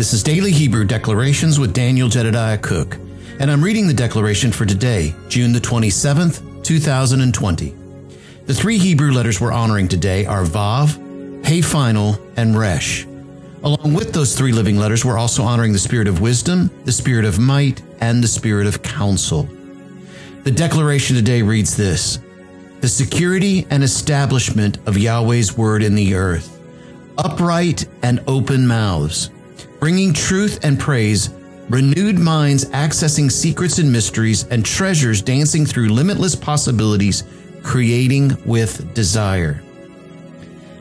This is Daily Hebrew Declarations with Daniel Jedediah Cook, and I'm reading the declaration for today, June the 27th, 2020. The three Hebrew letters we're honoring today are Vav, Pei Final, and Resh. Along with those three living letters, we're also honoring the spirit of wisdom, the spirit of might, and the spirit of counsel. The declaration today reads this The security and establishment of Yahweh's word in the earth, upright and open mouths, bringing truth and praise, renewed minds accessing secrets and mysteries, and treasures dancing through limitless possibilities, creating with desire.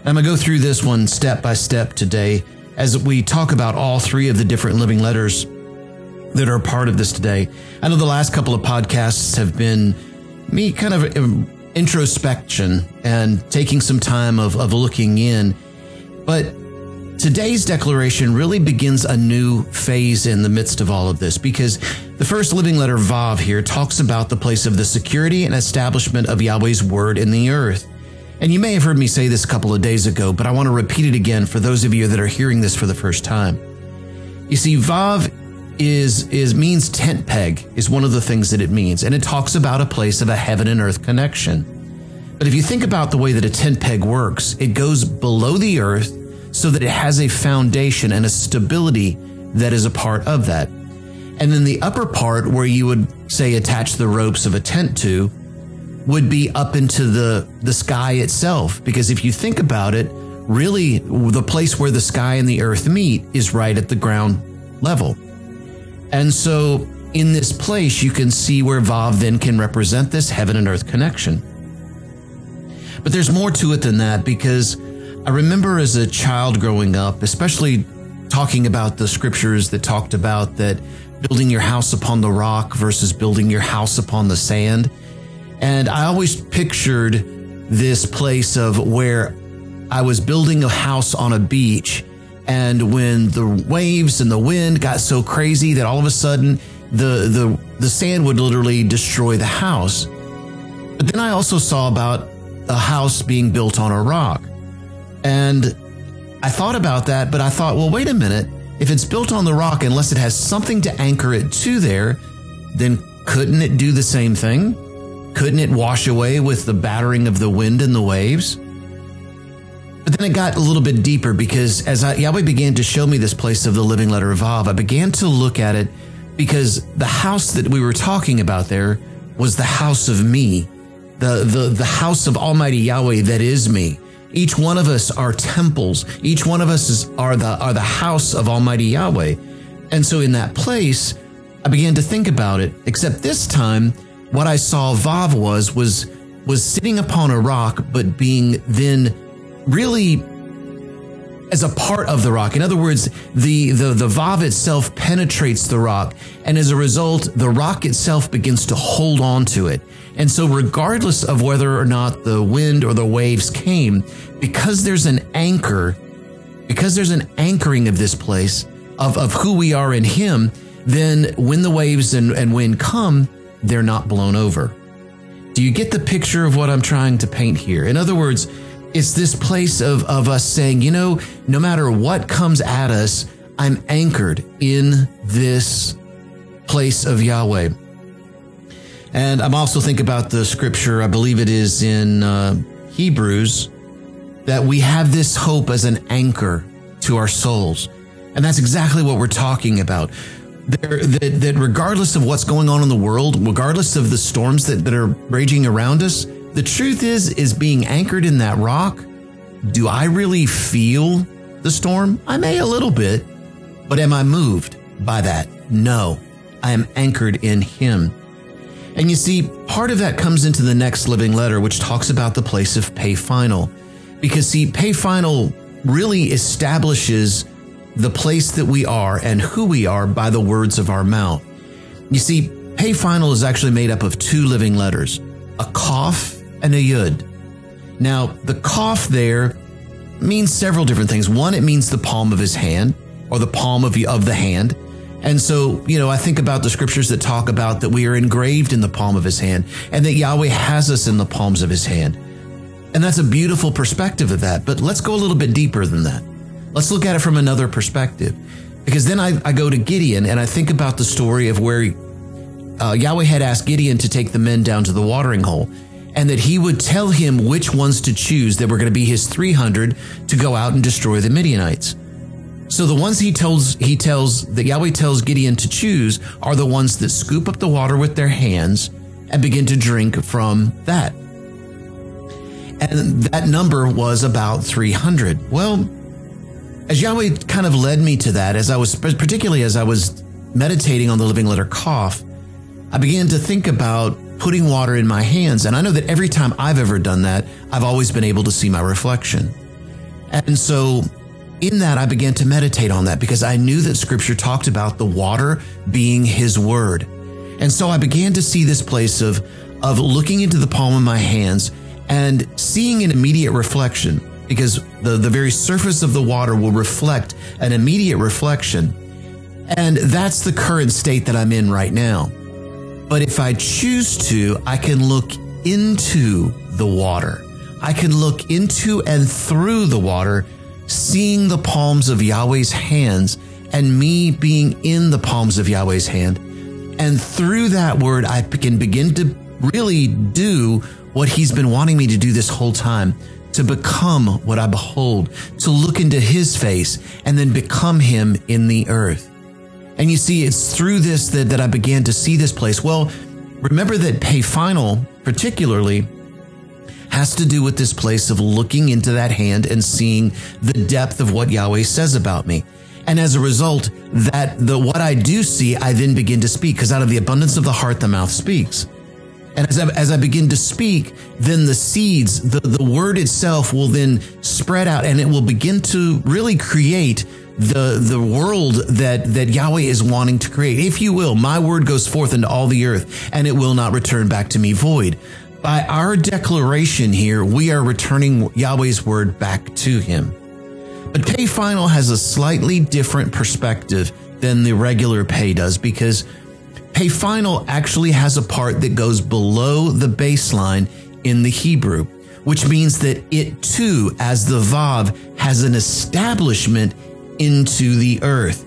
I'm going to go through this one step by step today as we talk about all three of the different living letters that are part of this today. I know the last couple of podcasts have been me kind of um, introspection and taking some time of, of looking in. But today's declaration really begins a new phase in the midst of all of this because the first living letter, Vav, here talks about the place of the security and establishment of Yahweh's word in the earth. And you may have heard me say this a couple of days ago, but I want to repeat it again for those of you that are hearing this for the first time. You see, Vav is is means tent peg is one of the things that it means, and it talks about a place of a heaven and earth connection. But if you think about the way that a tent peg works, it goes below the earth so that it has a foundation and a stability that is a part of that. And then the upper part where you would say attach the ropes of a tent to would be up into the, the sky itself. Because if you think about it, really the place where the sky and the earth meet is right at the ground level. And so in this place, you can see where Vav then can represent this heaven and earth connection. But there's more to it than that because I remember as a child growing up, especially talking about the scriptures that talked about that building your house upon the rock versus building your house upon the sand. And I always pictured this place of where I was building a house on a beach. And when the waves and the wind got so crazy that all of a sudden the, the, the sand would literally destroy the house. But then I also saw about a house being built on a rock. And I thought about that, but I thought, well, wait a minute. If it's built on the rock, unless it has something to anchor it to there, then couldn't it do the same thing? Couldn't it wash away with the battering of the wind and the waves? But then it got a little bit deeper because as I, Yahweh began to show me this place of the living letter of Vav, I began to look at it because the house that we were talking about there was the house of me, the, the, the house of Almighty Yahweh that is me. Each one of us are temples. Each one of us is, are the, are the house of Almighty Yahweh. And so in that place, I began to think about it, except this time, what I saw Vav was was was sitting upon a rock, but being then really as a part of the rock. In other words, the, the, the Vav itself penetrates the rock. And as a result, the rock itself begins to hold on to it. And so regardless of whether or not the wind or the waves came, because there's an anchor, because there's an anchoring of this place, of, of who we are in Him, then when the waves and, and wind come, they're not blown over. Do you get the picture of what I'm trying to paint here? In other words, it's this place of, of us saying, you know, no matter what comes at us, I'm anchored in this place of Yahweh. And I'm also thinking about the scripture, I believe it is in uh, Hebrews, that we have this hope as an anchor to our souls. And that's exactly what we're talking about there, that, that regardless of what's going on in the world, regardless of the storms that, that are raging around us, the truth is, is being anchored in that rock. Do I really feel the storm? I may a little bit, but am I moved by that? No, I am anchored in Him. And you see, part of that comes into the next living letter, which talks about the place of pay final. Because see, pay final really establishes the place that we are and who we are by the words of our mouth. You see, pay final is actually made up of two living letters, a kaf and a yud. Now, the kaf there means several different things. One, it means the palm of his hand or the palm of, of the hand. And so, you know, I think about the scriptures that talk about that we are engraved in the palm of his hand and that Yahweh has us in the palms of his hand. And that's a beautiful perspective of that. But let's go a little bit deeper than that. Let's look at it from another perspective. Because then I, I go to Gideon and I think about the story of where uh, Yahweh had asked Gideon to take the men down to the watering hole and that he would tell him which ones to choose that were going to be his 300 to go out and destroy the Midianites. So the ones he tells he tells that Yahweh tells Gideon to choose are the ones that scoop up the water with their hands and begin to drink from that. And that number was about 300. Well, as Yahweh kind of led me to that, as I was particularly as I was meditating on the living letter Kaf, I began to think about putting water in my hands. And I know that every time I've ever done that, I've always been able to see my reflection. And so in that, I began to meditate on that because I knew that scripture talked about the water being his word. And so I began to see this place of, of looking into the palm of my hands and seeing an immediate reflection because the, the very surface of the water will reflect an immediate reflection. And that's the current state that I'm in right now. But if I choose to, I can look into the water. I can look into and through the water, seeing the palms of Yahweh's hands and me being in the palms of Yahweh's hand. And through that word, I can begin to really do what he's been wanting me to do this whole time to become what I behold, to look into his face and then become him in the earth. And you see, it's through this that, that I began to see this place. Well, remember that pay final, particularly, has to do with this place of looking into that hand and seeing the depth of what Yahweh says about me. And as a result, that the what I do see, I then begin to speak, because out of the abundance of the heart, the mouth speaks. And as I, as I begin to speak, then the seeds, the, the word itself will then spread out and it will begin to really create the the world that that Yahweh is wanting to create. If you will, my word goes forth into all the earth, and it will not return back to me void. By our declaration here, we are returning Yahweh's word back to him. But pay final has a slightly different perspective than the regular pay does because pay final actually has a part that goes below the baseline in the Hebrew, which means that it too, as the Vav, has an establishment into the earth.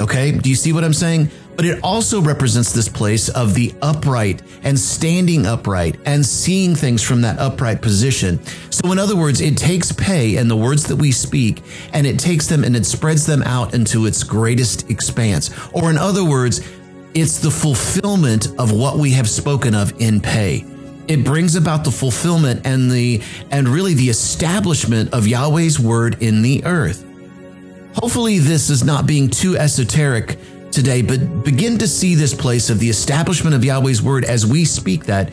Okay, do you see what I'm saying? But it also represents this place of the upright and standing upright and seeing things from that upright position. So, in other words, it takes pay and the words that we speak and it takes them and it spreads them out into its greatest expanse. Or, in other words, it's the fulfillment of what we have spoken of in pay. It brings about the fulfillment and the and really the establishment of Yahweh's word in the earth. Hopefully, this is not being too esoteric today, but begin to see this place of the establishment of Yahweh's word as we speak that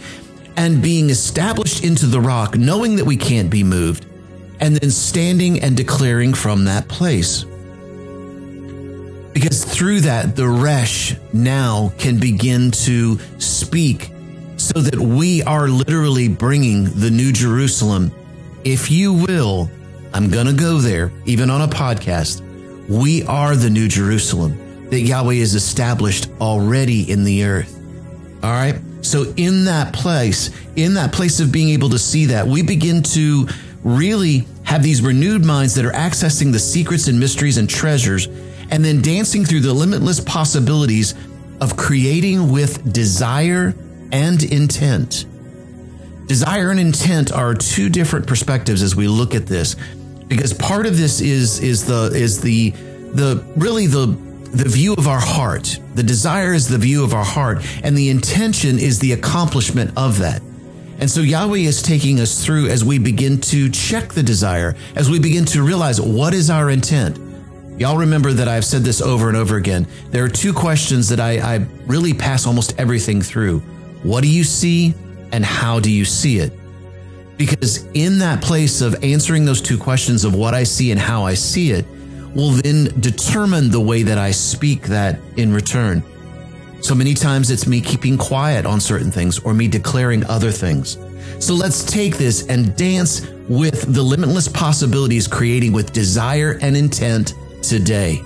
and being established into the rock, knowing that we can't be moved, and then standing and declaring from that place. Because through that, the Resh now can begin to speak so that we are literally bringing the New Jerusalem. If you will, I'm going to go there, even on a podcast we are the New Jerusalem that Yahweh has established already in the earth. All right. So in that place, in that place of being able to see that, we begin to really have these renewed minds that are accessing the secrets and mysteries and treasures and then dancing through the limitless possibilities of creating with desire and intent. Desire and intent are two different perspectives as we look at this because part of this is is the is the the really the the view of our heart. The desire is the view of our heart, and the intention is the accomplishment of that. And so Yahweh is taking us through as we begin to check the desire, as we begin to realize what is our intent. Y'all remember that I've said this over and over again. There are two questions that I, I really pass almost everything through. What do you see and how do you see it? Because in that place of answering those two questions of what I see and how I see it will then determine the way that I speak that in return. So many times it's me keeping quiet on certain things or me declaring other things. So let's take this and dance with the limitless possibilities creating with desire and intent today.